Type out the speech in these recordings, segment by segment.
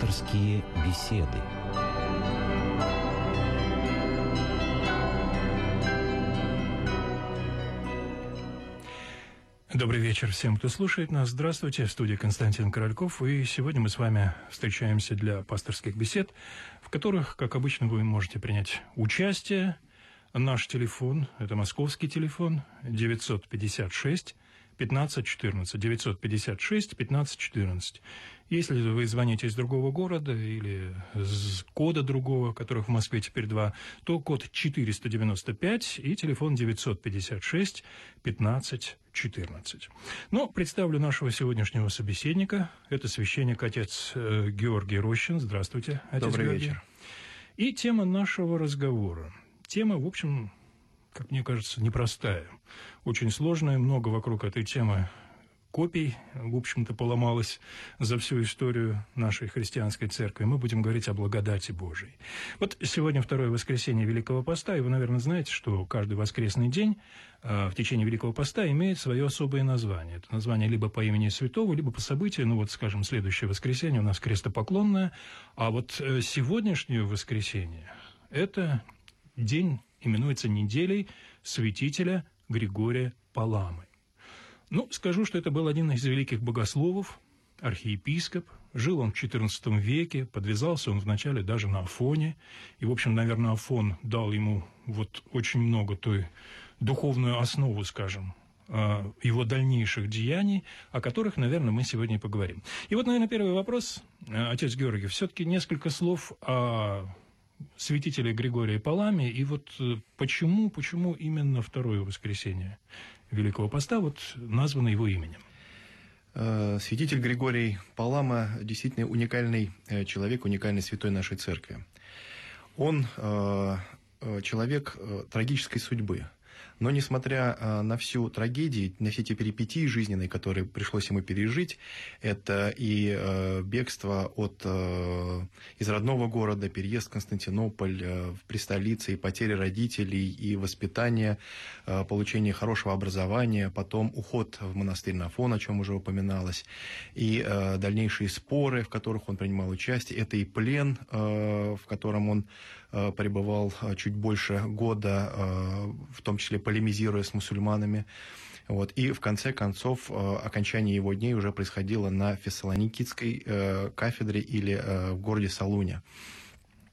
Пасторские беседы. Добрый вечер всем, кто слушает нас. Здравствуйте, в студии Константин Корольков. И сегодня мы с вами встречаемся для пасторских бесед, в которых, как обычно, вы можете принять участие. Наш телефон, это московский телефон, 956 1514, 956 1514. Если вы звоните из другого города или с кода другого, которых в Москве теперь два, то код 495 и телефон 956 1514. Но представлю нашего сегодняшнего собеседника. Это священник отец э, Георгий Рощин. Здравствуйте, отец Добрый Георгий. вечер. И тема нашего разговора. Тема, в общем, как мне кажется, непростая. Очень сложная, много вокруг этой темы копий, в общем-то, поломалось за всю историю нашей христианской церкви. Мы будем говорить о благодати Божией. Вот сегодня второе воскресенье Великого Поста, и вы, наверное, знаете, что каждый воскресный день э, в течение Великого Поста имеет свое особое название. Это название либо по имени святого, либо по событию. Ну вот, скажем, следующее воскресенье у нас крестопоклонное, а вот э, сегодняшнее воскресенье – это день именуется неделей святителя Григория Паламы. Ну, скажу, что это был один из великих богословов, архиепископ. Жил он в XIV веке, подвязался он вначале даже на Афоне. И, в общем, наверное, Афон дал ему вот очень много той духовную основу, скажем, а, его дальнейших деяний, о которых, наверное, мы сегодня и поговорим. И вот, наверное, первый вопрос, э, отец Георгий, все-таки несколько слов о святителя Григория Палами, и вот э, почему, почему именно второе воскресенье Великого Поста вот названо его именем? Э, Святитель Григорий Палама действительно уникальный э, человек, уникальный святой нашей церкви. Он человек трагической судьбы. Но несмотря а, на всю трагедию, на все те перипетии жизненные, которые пришлось ему пережить, это и а, бегство от, а, из родного города, переезд в Константинополь, при столице, и потери родителей, и воспитание, получение хорошего образования, потом уход в монастырь на Афон, о чем уже упоминалось, и дальнейшие споры, в которых он принимал участие, это и плен, в котором он пребывал чуть больше года, в том числе полемизируя с мусульманами. Вот. И в конце концов э, окончание его дней уже происходило на Фессалоникидской э, кафедре или э, в городе Салуне.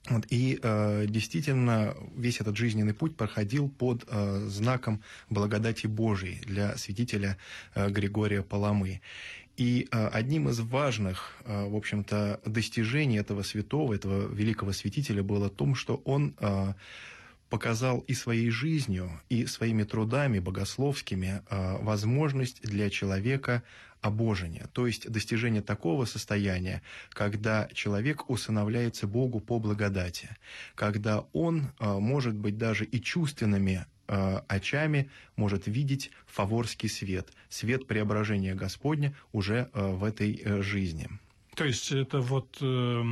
Вот, и э, действительно весь этот жизненный путь проходил под э, знаком благодати Божией для святителя э, Григория Паламы. И одним из важных, в общем-то, достижений этого святого, этого великого святителя было то, что он показал и своей жизнью, и своими трудами богословскими э, возможность для человека обожения, то есть достижение такого состояния, когда человек усыновляется Богу по благодати, когда он э, может быть даже и чувственными э, очами может видеть фаворский свет, свет преображения Господня уже в этой жизни. То есть это вот э,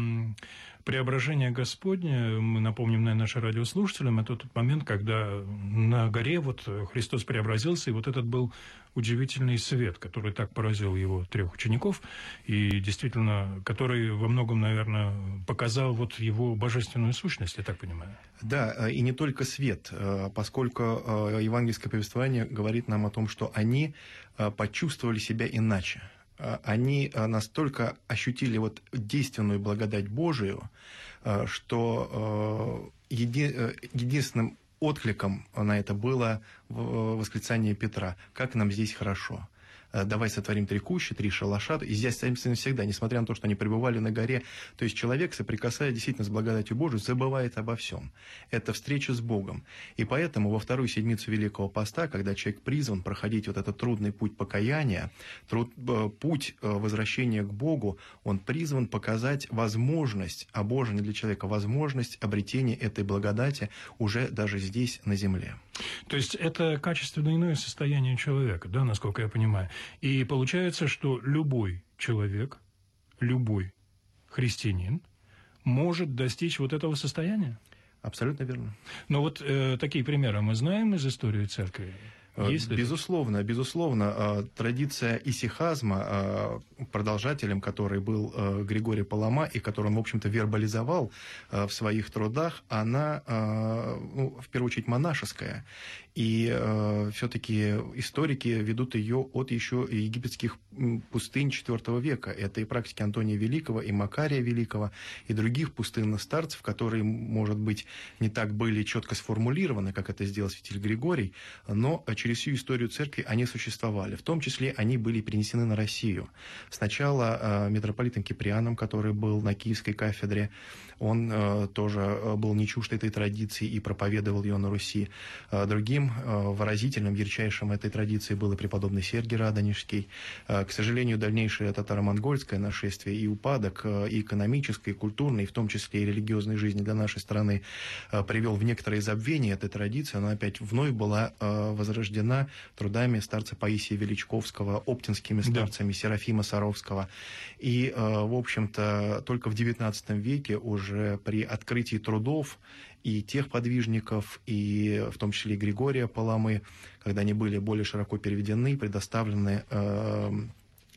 преображение Господне, мы напомним, наверное, нашим радиослушателям, это тот момент, когда на горе вот Христос преобразился, и вот этот был удивительный свет, который так поразил его трех учеников, и действительно, который во многом, наверное, показал вот его божественную сущность, я так понимаю. Да, э, и не только свет, э, поскольку э, евангельское повествование говорит нам о том, что они почувствовали себя иначе – они а, настолько ощутили вот действенную благодать Божию, а, что еди, э, единственным откликом на это было восклицание Петра. Как нам здесь хорошо. Э, давай сотворим три кущи, три шалаша. И здесь соответственно, всегда, несмотря на то, что они пребывали на горе, то есть человек, соприкасаясь действительно с благодатью Божией, забывает обо всем. Это встреча с Богом. И поэтому во вторую седмицу Великого Поста, когда человек призван проходить вот этот трудный путь покаяния, труд, э, путь э, возвращения к Богу, он призван показать возможность обожения для человека, возможность обретения этой благодати уже даже здесь, на земле. То есть это качественно иное состояние человека, да, насколько я понимаю. И получается, что любой человек, любой христианин может достичь вот этого состояния? Абсолютно верно. Но вот э, такие примеры мы знаем из истории церкви. Э, Есть безусловно, безусловно. Э, традиция исихазма, э, продолжателем которой был Григорий Палама, и который он, в общем-то, вербализовал в своих трудах, она, ну, в первую очередь, монашеская. И э, все-таки историки ведут ее от еще египетских пустынь IV века. Это и практики Антония Великого, и Макария Великого, и других пустынных старцев, которые, может быть, не так были четко сформулированы, как это сделал святитель Григорий, но через всю историю церкви они существовали. В том числе они были перенесены на Россию. Сначала э, митрополитом Киприаном, который был на Киевской кафедре, он э, тоже э, был не чужд этой традиции и проповедовал ее на Руси. Э, другим выразительным, ярчайшим этой традиции был и преподобный Сергий Радонежский. К сожалению, дальнейшее татаро-монгольское нашествие и упадок и экономической, и культурной, и в том числе и религиозной жизни для нашей страны привел в некоторое забвение этой традиции. Она опять вновь была возрождена трудами старца Паисия Величковского, оптинскими старцами да. Серафима Саровского. И, в общем-то, только в XIX веке уже при открытии трудов и тех подвижников, и в том числе и Григория Паламы, когда они были более широко переведены, предоставлены э,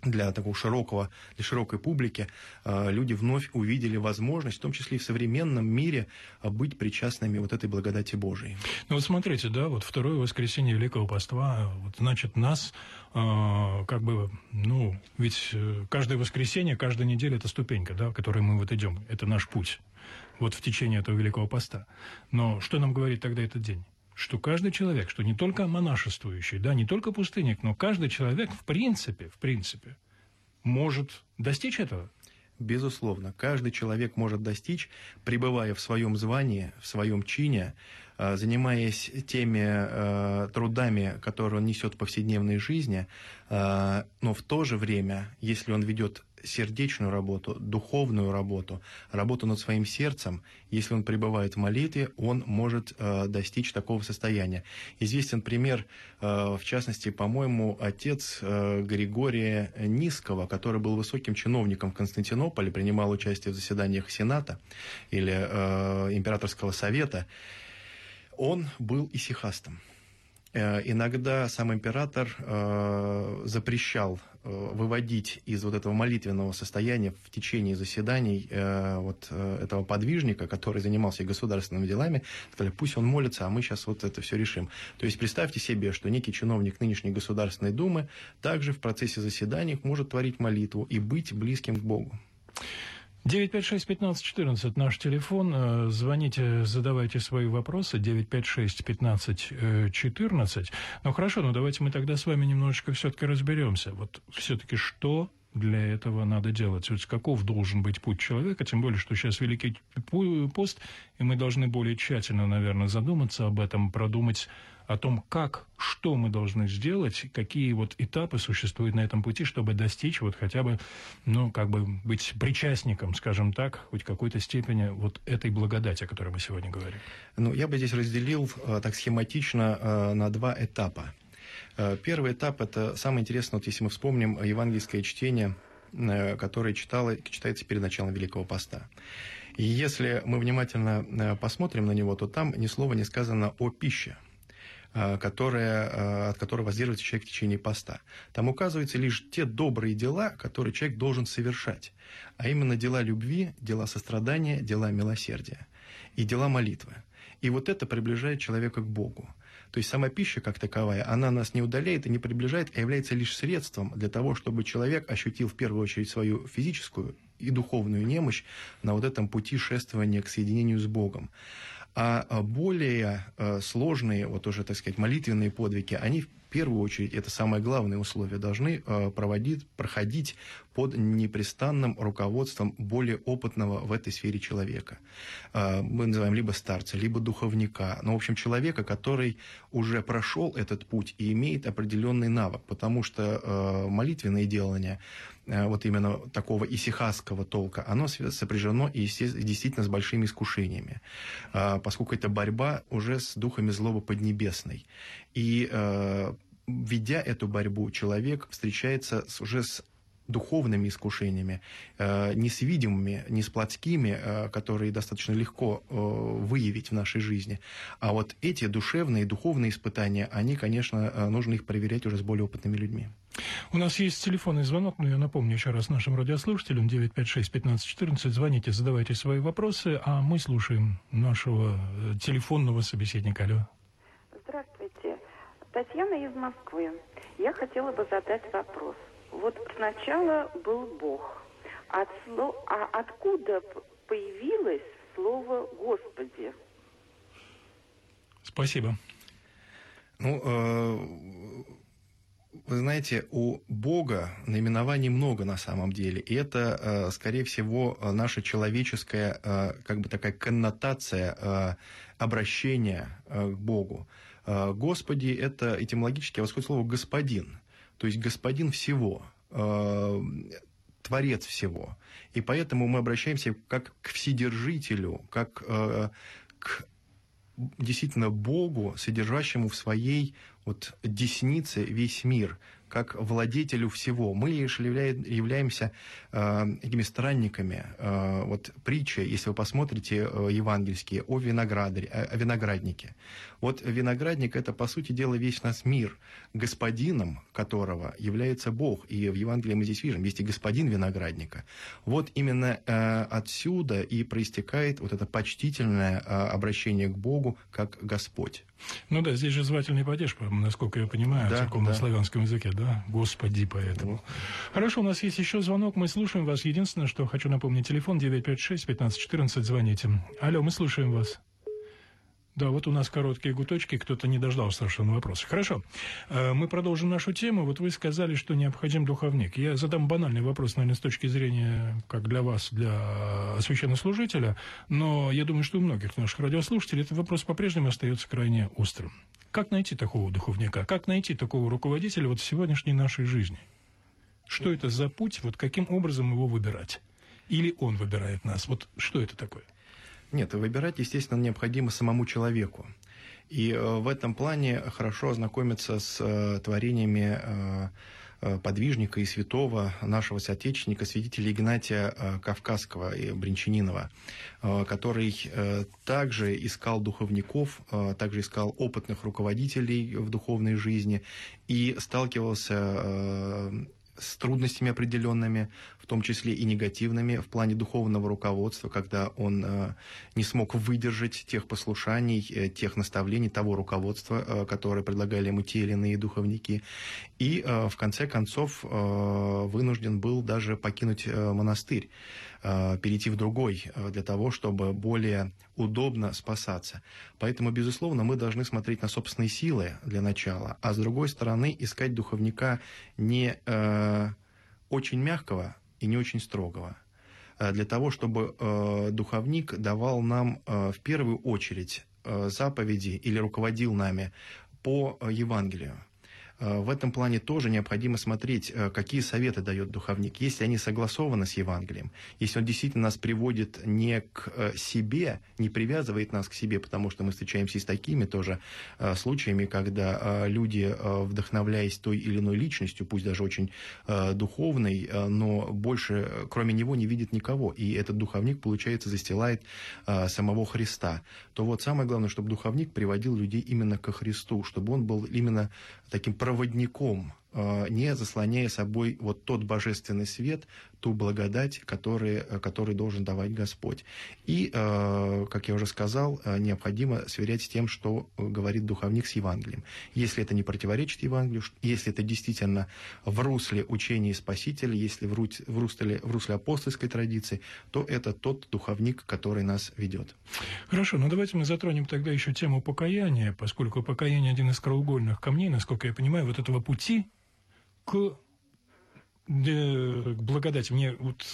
для такого широкого, для широкой публики, э, люди вновь увидели возможность, в том числе и в современном мире, э, быть причастными вот этой благодати Божией. Ну вот смотрите, да, вот второе воскресенье Великого Поства, вот, значит, нас э, как бы, ну, ведь каждое воскресенье, каждая неделя это ступенька, да, которой мы вот идем, это наш путь, вот в течение этого Великого Поста. Но что нам говорит тогда этот день? что каждый человек, что не только монашествующий, да, не только пустынник, но каждый человек в принципе, в принципе, может достичь этого. Безусловно, каждый человек может достичь, пребывая в своем звании, в своем чине, а, занимаясь теми э, трудами, которые он несет в повседневной жизни, э, но в то же время, если он ведет сердечную работу, духовную работу, работу над своим сердцем, если он пребывает в молитве, он может э, достичь такого состояния. Известен пример, э, в частности, по-моему, отец э, Григория Низкого, который был высоким чиновником в Константинополе, принимал участие в заседаниях Сената или э, Императорского совета, он был исихастом. Э, иногда сам император э, запрещал выводить из вот этого молитвенного состояния в течение заседаний вот этого подвижника, который занимался государственными делами, сказали, пусть он молится, а мы сейчас вот это все решим. То есть представьте себе, что некий чиновник нынешней Государственной Думы также в процессе заседаний может творить молитву и быть близким к Богу. 956-1514 наш телефон. Э, звоните, задавайте свои вопросы. 956-1514. Ну хорошо, ну давайте мы тогда с вами немножечко все-таки разберемся. Вот все-таки что для этого надо делать? Вот каков должен быть путь человека, тем более, что сейчас Великий пост, и мы должны более тщательно, наверное, задуматься об этом, продумать о том, как, что мы должны сделать, какие вот этапы существуют на этом пути, чтобы достичь вот хотя бы, ну, как бы быть причастником, скажем так, хоть какой-то степени вот этой благодати, о которой мы сегодня говорим. Ну, я бы здесь разделил э, так схематично э, на два этапа. Э, первый этап – это самое интересное, вот если мы вспомним евангельское чтение, которое читало, читается перед началом Великого Поста. И если мы внимательно посмотрим на него, то там ни слова не сказано о пище – которое, э, от которого воздерживается человек в течение поста. Там указываются лишь те добрые дела, которые человек должен совершать, а именно дела любви, дела сострадания, дела милосердия и дела молитвы. И вот это приближает человека к Богу. То есть сама пища как таковая, она нас не удаляет и не приближает, а является лишь средством для того, чтобы человек ощутил в первую очередь свою физическую и духовную немощь на вот этом пути шествования к соединению с Богом. А, а более э, сложные, вот уже, так сказать, молитвенные подвиги, они в первую очередь, это самое главное условие, должны э, проводить, проходить под непрестанным руководством более опытного в этой сфере человека. Э, мы называем либо старца, либо духовника, но, в общем, человека, который уже прошел этот путь и имеет определенный навык, потому что молитвенное делание Э, вот именно такого исихасского толка, оно сопряжено и действительно с большими искушениями, поскольку это борьба уже с духами злобы поднебесной. И э, ведя эту борьбу, человек встречается уже с духовными искушениями, э, не с видимыми, не с плотскими, э, которые достаточно легко э, выявить в нашей жизни. А вот эти душевные, духовные испытания, они, конечно, нужно их проверять уже с более опытными людьми. У нас есть телефонный звонок, но я напомню еще раз нашим радиослушателям 956-1514. Звоните, задавайте свои вопросы, а мы слушаем нашего телефонного собеседника. Алло. Татьяна из Москвы. Я хотела бы задать вопрос. Вот сначала был Бог. От сло... А откуда появилось слово «Господи»? Спасибо. Ну, э, вы знаете, у Бога наименований много на самом деле. И это, э, скорее всего, наша человеческая, э, как бы такая коннотация обращения к Богу. Господи – это этимологически восходит слово «господин» то есть господин всего, э, творец всего. И поэтому мы обращаемся как к вседержителю, как э, к действительно Богу, содержащему в своей вот деснице весь мир, как владетелю всего. Мы лишь являемся э, этими странниками. Э, вот притча, если вы посмотрите э, евангельские, о, виноградаре, о винограднике. Вот виноградник – это, по сути дела, весь наш мир, господином которого является Бог. И в Евангелии мы здесь видим, есть и господин виноградника. Вот именно э, отсюда и проистекает вот это почтительное э, обращение к Богу как Господь. Ну да, здесь же звательный падеж, насколько я понимаю, да, в да. славянском языке, да? Господи, поэтому. Хорошо, у нас есть еще звонок, мы слушаем вас. Единственное, что хочу напомнить, телефон 956-1514, звоните. Алло, мы слушаем вас. Да, вот у нас короткие гуточки, кто-то не дождался совершенно вопроса. Хорошо, э, мы продолжим нашу тему. Вот вы сказали, что необходим духовник. Я задам банальный вопрос, наверное, с точки зрения, как для вас, для священнослужителя, но я думаю, что у многих наших радиослушателей этот вопрос по-прежнему остается крайне острым. Как найти такого духовника? Как найти такого руководителя вот в сегодняшней нашей жизни? Что это за путь? Вот каким образом его выбирать? Или он выбирает нас? Вот что это такое? Нет, выбирать, естественно, необходимо самому человеку. И э, в этом плане хорошо ознакомиться с э, творениями э, подвижника и святого нашего соотечественника, святителя Игнатия Кавказского и Бринчанинова, который также искал духовников, также искал опытных руководителей в духовной жизни и сталкивался с трудностями определенными, в том числе и негативными в плане духовного руководства, когда он э, не смог выдержать тех послушаний, э, тех наставлений, того руководства, э, которое предлагали ему те или иные духовники. И э, в конце концов э, вынужден был даже покинуть э, монастырь. Перейти в другой для того, чтобы более удобно спасаться. Поэтому, безусловно, мы должны смотреть на собственные силы для начала, а с другой стороны искать духовника не очень мягкого и не очень строгого для того, чтобы духовник давал нам в первую очередь заповеди или руководил нами по Евангелию. Э, в этом плане тоже необходимо смотреть, э, какие советы дает духовник. Если они согласованы с Евангелием, если он действительно нас приводит не к э, себе, не привязывает нас к себе, потому что мы встречаемся и с такими тоже случаями, когда люди, вдохновляясь той или иной личностью, пусть даже очень духовной, но больше кроме него не видит никого, и этот духовник, получается, застилает самого Христа, то вот самое главное, чтобы духовник приводил людей именно ко Христу, чтобы он был именно таким проводником, не заслоняя собой вот тот божественный свет, ту благодать, который, э, который должен давать Господь. И, э, как я уже сказал, необходимо сверять с тем, что говорит духовник с Евангелием. Если это не противоречит Евангелию, если это действительно в русле учения Спасителя, если в русле, в русле апостольской традиции, то это тот духовник, который нас ведет. Хорошо, ну давайте мы затронем тогда еще тему покаяния, поскольку покаяние один из краеугольных камней, насколько я понимаю, вот этого пути к, к благодати. Мне вот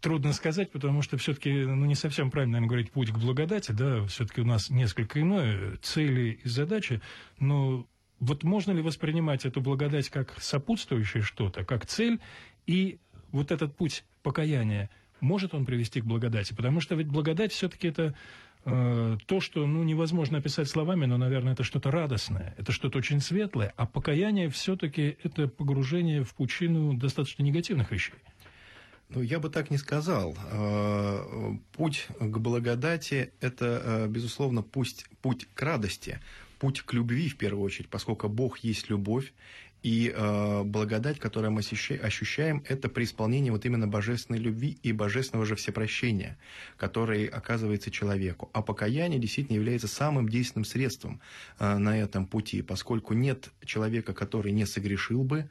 трудно сказать, потому что все-таки ну, не совсем правильно, наверное, говорить путь к благодати, да, все-таки у нас несколько иное, цели и задачи, но вот можно ли воспринимать эту благодать как сопутствующее что-то, как цель, и вот этот путь покаяния, может он привести к благодати? Потому что ведь благодать все-таки это э, то, что ну, невозможно описать словами, но, наверное, это что-то радостное, это что-то очень светлое, а покаяние все-таки это погружение в пучину достаточно негативных вещей. Ну, я бы так не сказал. Э, путь к благодати – это, э, безусловно, пусть, путь к радости, путь к любви в первую очередь, поскольку Бог есть любовь, и э, благодать, которую мы ощущаем, это при исполнении вот именно божественной любви и божественного же всепрощения, который оказывается человеку. А покаяние действительно является самым действенным средством э, на этом пути, поскольку нет человека, который не согрешил бы,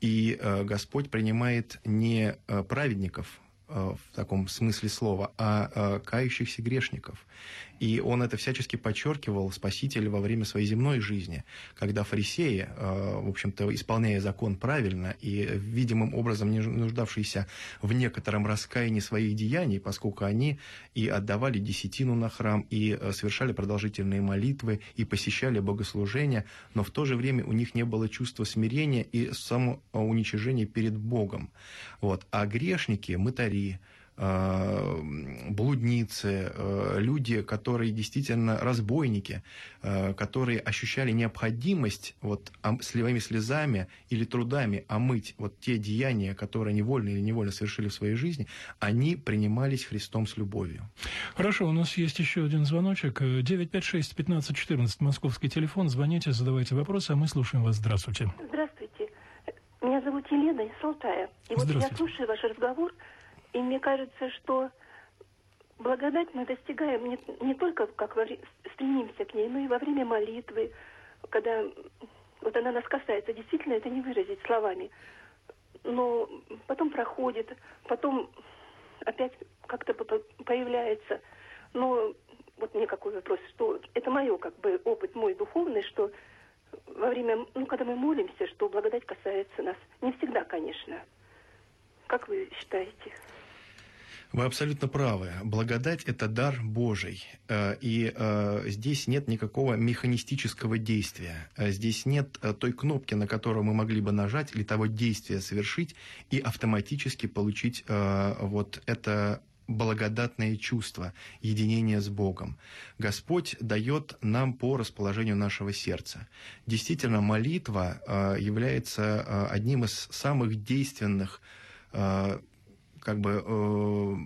и э, Господь принимает не э, праведников, Э, в таком смысле слова, а э, кающихся грешников. И он это всячески подчеркивал, Спаситель, во время своей земной жизни, когда фарисеи, э, в общем-то, исполняя закон правильно и видимым образом не нуждавшиеся в некотором раскаянии своих деяний, поскольку они и отдавали десятину на храм, и совершали продолжительные молитвы, и посещали богослужения, но в то же время у них не было чувства смирения и самоуничижения перед Богом. Вот. А грешники, мытари, Э, блудницы, э, люди, которые действительно разбойники, э, которые ощущали необходимость вот своими слезами или трудами омыть вот те деяния, которые невольно или невольно совершили в своей жизни, они принимались Христом с любовью. Хорошо, у нас есть еще один звоночек. 956-1514, московский телефон. Звоните, задавайте вопросы, а мы слушаем вас. Здравствуйте. Здравствуйте. Меня зовут Елена из Салтая. И вот я слушаю ваш разговор, и мне кажется, что благодать мы достигаем не, не только как во, стремимся к ней, но и во время молитвы, когда вот она нас касается. Действительно, это не выразить словами. Но потом проходит, потом опять как-то появляется. Но вот мне какой вопрос, что это мое как бы опыт мой духовный, что во время, ну, когда мы молимся, что благодать касается нас. Не всегда, конечно. Как вы считаете? Вы абсолютно правы. Благодать – это дар Божий. Э, и э, здесь нет никакого механистического действия. Э, здесь нет той кнопки, на которую мы могли бы нажать или того действия совершить и автоматически получить вот это благодатное чувство единения с Богом. Господь дает нам по расположению нашего сердца. Действительно, молитва является одним из самых действенных как бы э,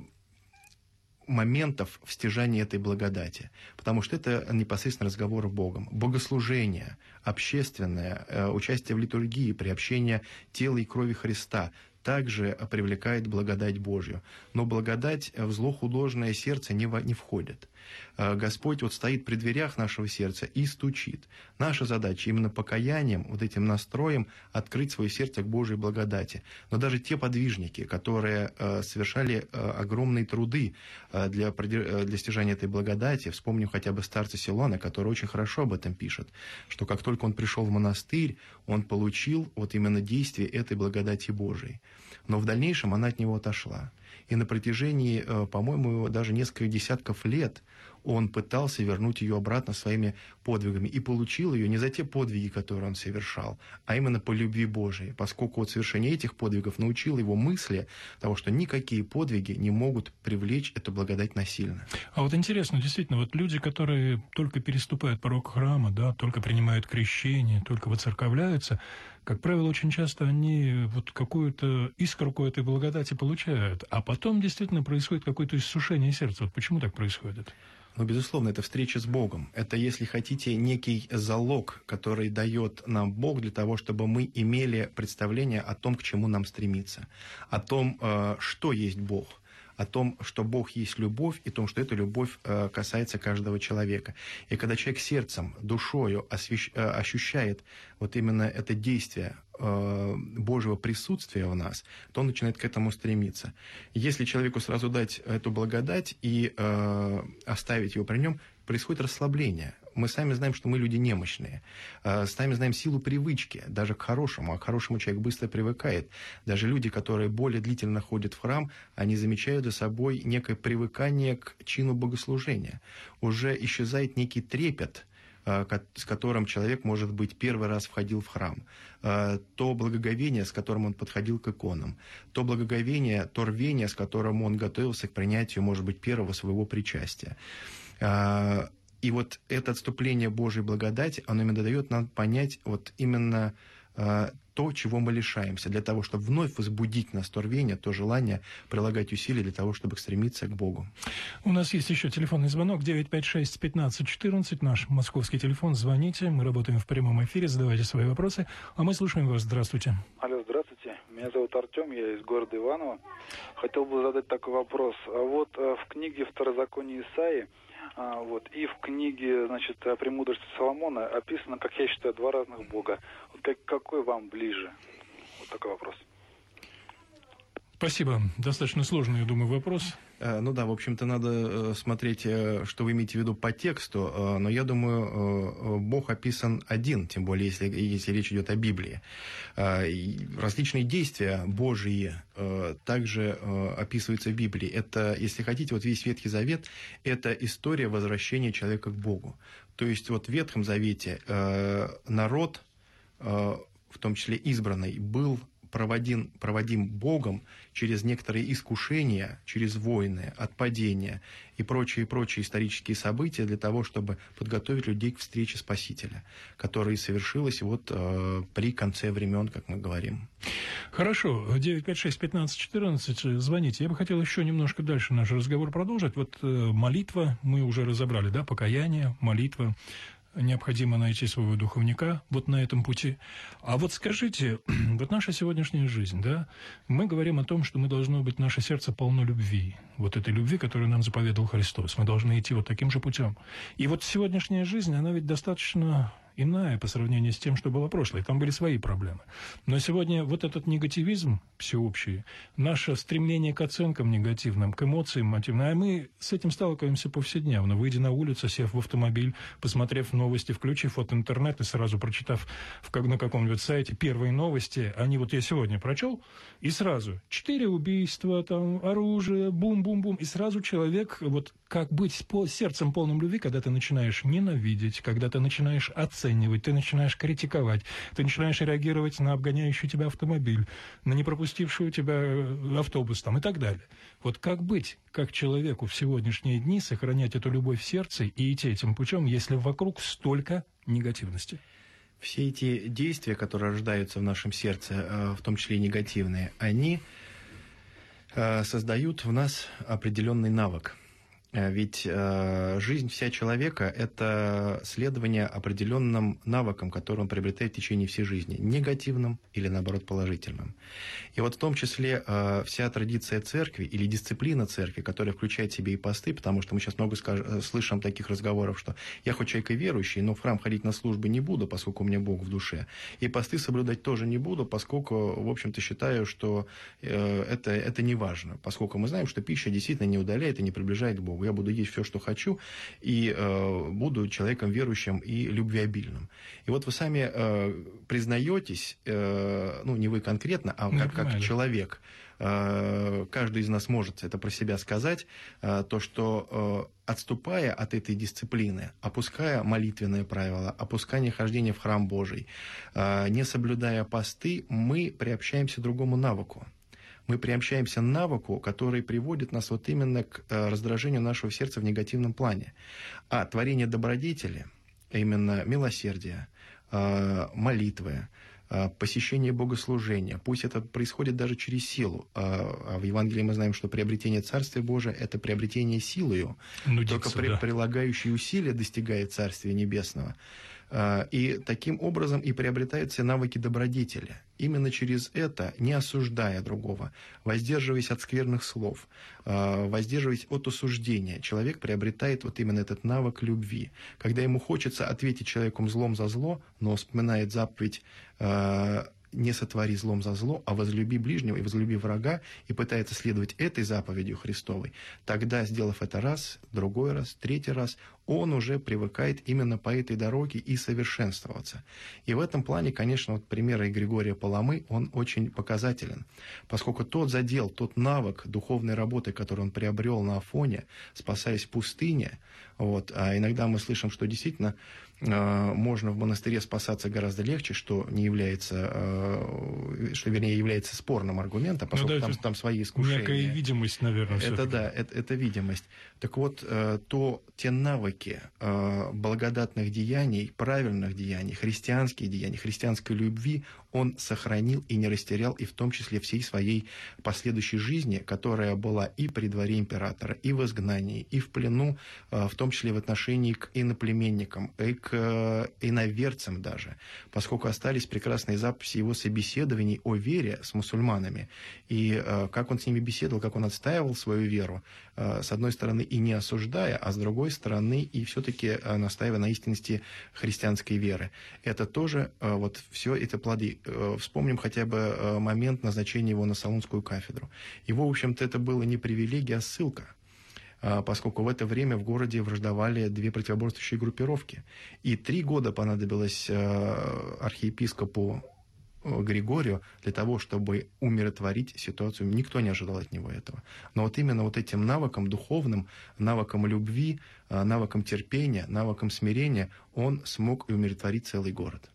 моментов в стяжании этой благодати, потому что это непосредственно разговор с Богом. Богослужение, общественное, э, участие в литургии, приобщение тела и крови Христа также привлекает благодать Божью. Но благодать в зло художное сердце не, не входит. Э, Господь вот стоит при дверях нашего сердца и стучит. Наша задача именно покаянием, вот этим настроем открыть свое сердце к Божьей благодати. Но даже те подвижники, которые э, совершали э, огромные труды для, для стяжания этой благодати, вспомним хотя бы старца Силуана, который очень хорошо об этом пишет, что как только он пришел в монастырь, он получил вот именно действие этой благодати Божией. Но в дальнейшем она от него отошла. И на протяжении, по-моему, даже несколько десятков лет он пытался вернуть ее обратно своими подвигами и получил ее не за те подвиги, которые он совершал, а именно по любви Божией, поскольку вот совершение этих подвигов научило его мысли того, что никакие подвиги не могут привлечь эту благодать насильно. А вот интересно, действительно, вот люди, которые только переступают порог храма, да, только принимают крещение, только воцерковляются, как правило, очень часто они вот какую-то искорку этой благодати получают, а потом действительно происходит какое-то иссушение сердца. Вот почему так происходит? Ну, безусловно, это встреча с Богом. Это, если хотите, некий залог, который дает нам Бог для того, чтобы мы имели представление о том, к чему нам стремиться, о том, э, что есть Бог – о том, что Бог есть любовь, и о том, что эта любовь э, касается каждого человека. И когда человек сердцем, душою освещ... Э, ощущает вот именно это действие э, Божьего присутствия в нас, то он начинает к этому стремиться. Если человеку сразу дать эту благодать и оставить его при нем, происходит расслабление мы сами знаем, что мы люди немощные. А, сами знаем силу привычки, даже к хорошему. А к хорошему человек быстро привыкает. Даже люди, которые более длительно ходят в храм, они замечают за собой некое привыкание к чину богослужения. Уже исчезает некий трепет, а, с которым человек, может быть, первый раз входил в храм, а, то благоговение, с которым он подходил к иконам, то благоговение, то рвение, с которым он готовился к принятию, может быть, первого своего причастия. И вот это отступление Божьей благодати, оно именно дает нам понять вот именно то, чего мы лишаемся, для того, чтобы вновь возбудить нас то рвение, то желание прилагать усилия для того, чтобы стремиться к Богу. У нас есть еще телефонный звонок 956-1514, наш московский телефон. Звоните, мы работаем в прямом эфире, задавайте свои вопросы, а мы слушаем вас. Здравствуйте. Алло, здравствуйте. Меня зовут Артем, я из города Иваново. Хотел бы задать такой вопрос. А вот э, в книге Второзаконие Исаии вот. И в книге, значит, премудрости Соломона описано, как я считаю, два разных бога. Вот как, какой вам ближе? Вот такой вопрос. Спасибо. Достаточно сложный, я думаю, вопрос. Э, ну да, в общем-то, надо э, смотреть, э, что вы имеете в виду по тексту, но я думаю, Бог описан один, тем более, если, если речь идет о Библии. Различные действия Божьи также описываются в Библии. Это, если хотите, вот весь Ветхий Завет – это история возвращения человека к Богу. То есть вот в Ветхом Завете народ, в том числе избранный, был проводим, проводим Богом через некоторые искушения, через войны, отпадения и прочие-прочие исторические события для того, чтобы подготовить людей к встрече Спасителя, которая совершилась вот э, при конце времен, как мы говорим. Хорошо, 956-1514, звоните. Я бы хотел еще немножко дальше наш разговор продолжить. Вот э, молитва, мы уже разобрали, да, покаяние, молитва, необходимо найти своего духовника вот на этом пути. А вот скажите, вот наша сегодняшняя жизнь, да, мы говорим о том, что мы должно быть, наше сердце полно любви, вот этой любви, которую нам заповедовал Христос. Мы должны идти вот таким же путем. И вот сегодняшняя жизнь, она ведь достаточно иная по сравнению с тем, что было прошлое. Там были свои проблемы. Но сегодня вот этот негативизм всеобщий, наше стремление к оценкам негативным, к эмоциям мотивным, а мы с этим сталкиваемся повседневно. Выйдя на улицу, сев в автомобиль, посмотрев новости, включив вот интернет и сразу прочитав в, как, на каком-нибудь сайте первые новости, они вот я сегодня прочел, и сразу четыре убийства, там, оружие, бум-бум-бум, и сразу человек, вот как быть с сердцем полным любви, когда ты начинаешь ненавидеть, когда ты начинаешь оценивать, оценивать, ты начинаешь критиковать, ты начинаешь реагировать на обгоняющий тебя автомобиль, на не пропустивший тебя э, автобус там и так далее. Вот как быть, как человеку в сегодняшние дни сохранять эту любовь в сердце и идти этим путем, если вокруг столько негативности? Все эти действия, которые рождаются в нашем сердце, э, в том числе и негативные, они э, создают в нас определенный навык – ведь э, жизнь вся человека – это следование определенным навыкам, которые он приобретает в течение всей жизни, негативным или, наоборот, положительным. И вот в том числе э, вся традиция церкви или дисциплина церкви, которая включает в себе и посты, потому что мы сейчас много скаж... Э, слышим таких разговоров, что я хоть человек и верующий, но в храм ходить на службы не буду, поскольку у меня Бог в душе. И посты соблюдать тоже не буду, поскольку, в общем-то, считаю, что э, это, это не важно, поскольку мы знаем, что пища действительно не удаляет и не приближает к Богу я буду есть все, что хочу, и э, буду человеком верующим и любвеобильным. И вот вы сами э, признаетесь, э, ну, не вы конкретно, а как, как человек, э, каждый из нас может это про себя сказать, э, то, что э, отступая от этой дисциплины, опуская молитвенные правила, опускание хождения в храм Божий, не соблюдая посты, мы приобщаемся к другому навыку мы приобщаемся навыку, который приводит нас вот именно к э, раздражению нашего сердца в негативном плане. А творение добродетели, именно милосердие, э, молитвы, э, посещение богослужения. Пусть это происходит даже через силу. А в Евангелии мы знаем, что приобретение Царствия Божия – это приобретение силою, Нудиться, только при, да. прилагающие усилия достигает Царствия Небесного. И таким образом и приобретаются навыки добродетели – именно через это, не осуждая другого, воздерживаясь от скверных слов, э, воздерживаясь от осуждения, человек приобретает вот именно этот навык любви. Когда ему хочется ответить человеку злом за зло, но вспоминает заповедь э, не сотвори злом за зло, а возлюби ближнего и возлюби врага, и пытается следовать этой заповедью Христовой, тогда, сделав это раз, другой раз, третий раз, он уже привыкает именно по этой дороге и совершенствоваться. И в этом плане, конечно, вот пример Григория Паламы, он очень показателен, поскольку тот задел, тот навык духовной работы, который он приобрел на Афоне, спасаясь в пустыне, вот, а иногда мы слышим, что действительно э, можно в монастыре спасаться гораздо легче, что не является э, что вернее является спорным аргументом, поскольку ну, да, там, там свои искушения. Некая видимость, наверное. Это да, это, это видимость. Так вот, э, то те навыки э, благодатных деяний, правильных деяний, христианских деяний, христианской любви он сохранил и не растерял, и в том числе всей своей последующей жизни, которая была и при дворе императора, и в изгнании, и в плену, в том числе в отношении к иноплеменникам, и к иноверцам даже, поскольку остались прекрасные записи его собеседований о вере с мусульманами, и как он с ними беседовал, как он отстаивал свою веру, с одной стороны, и не осуждая, а с другой стороны, и все-таки настаивая на истинности христианской веры. Это тоже, вот все это плоды. Вспомним хотя бы момент назначения его на Салунскую кафедру. Его, в общем-то, это было не привилегия, а ссылка поскольку в это время в городе враждовали две противоборствующие группировки. И три года понадобилось архиепископу Григорию для того, чтобы умиротворить ситуацию. Никто не ожидал от него этого. Но вот именно вот этим навыком духовным, навыком любви, а, навыком терпения, навыком смирения он смог и умиротворить целый город.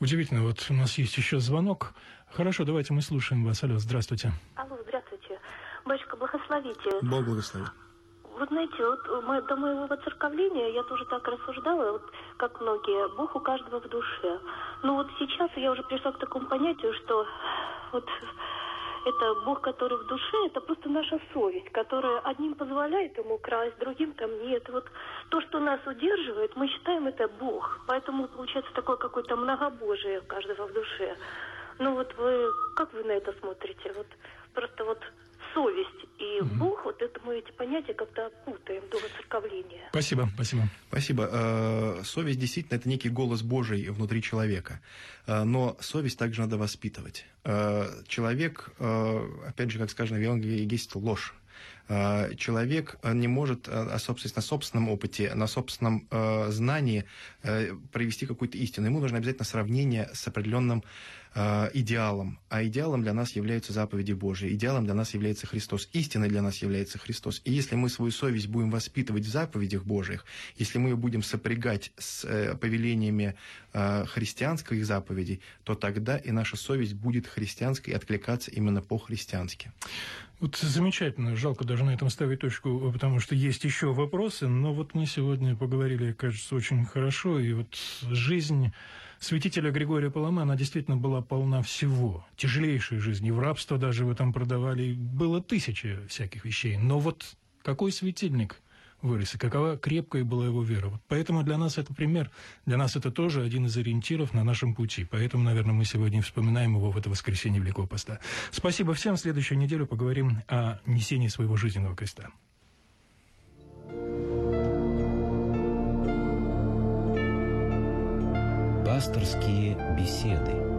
Удивительно. Вот у нас есть еще звонок. Хорошо, давайте мы слушаем вас. Алло, здравствуйте. Алло, здравствуйте. Батюшка, благословите. Бог благословит. Вы знаете, вот до моего воцерковления я тоже так рассуждала, вот, как многие, Бог у каждого в душе. Но вот сейчас я уже пришла к такому понятию, что вот это Бог, который в душе, это просто наша совесть, которая одним позволяет ему красть, другим там нет. Вот то, что нас удерживает, мы считаем это Бог. Поэтому получается такое какое-то многобожие каждого в душе. Ну вот вы, как вы на это смотрите? Вот просто вот совесть и угу. Бог, вот это мы эти понятия как-то путаем до воцерковления. Спасибо, спасибо. Спасибо. Э, совесть действительно это некий голос Божий внутри человека. Э, но совесть также надо воспитывать. Э, человек, опять же, как сказано в Евангелии, есть ложь человек не может на собственном опыте, на собственном знании провести какую-то истину. Ему нужно обязательно сравнение с определенным э, идеалом, а идеалом для нас являются заповеди Божьи, идеалом для нас является Христос, истиной для нас является Христос. И если мы свою совесть будем воспитывать в заповедях Божьих, если мы ее будем сопрягать с э, повелениями э, христианских заповедей, то тогда и наша совесть будет христианской и откликаться именно по-христиански. Вот замечательно. Жалко даже на этом ставить точку, потому что есть еще вопросы, но вот мы сегодня поговорили, кажется, очень хорошо, и вот жизнь святителя Григория Палама, она действительно была полна всего. Тяжелейшей жизни, в рабство даже в этом продавали. Было тысячи всяких вещей. Но вот какой светильник вырос, и какова крепкая была его вера. Вот поэтому для нас это пример, для нас это тоже один из ориентиров на нашем пути. Поэтому, наверное, мы сегодня вспоминаем его в это воскресенье Великого Поста. Спасибо всем. В следующую неделю поговорим о несении своего жизненного креста. Пасторские беседы.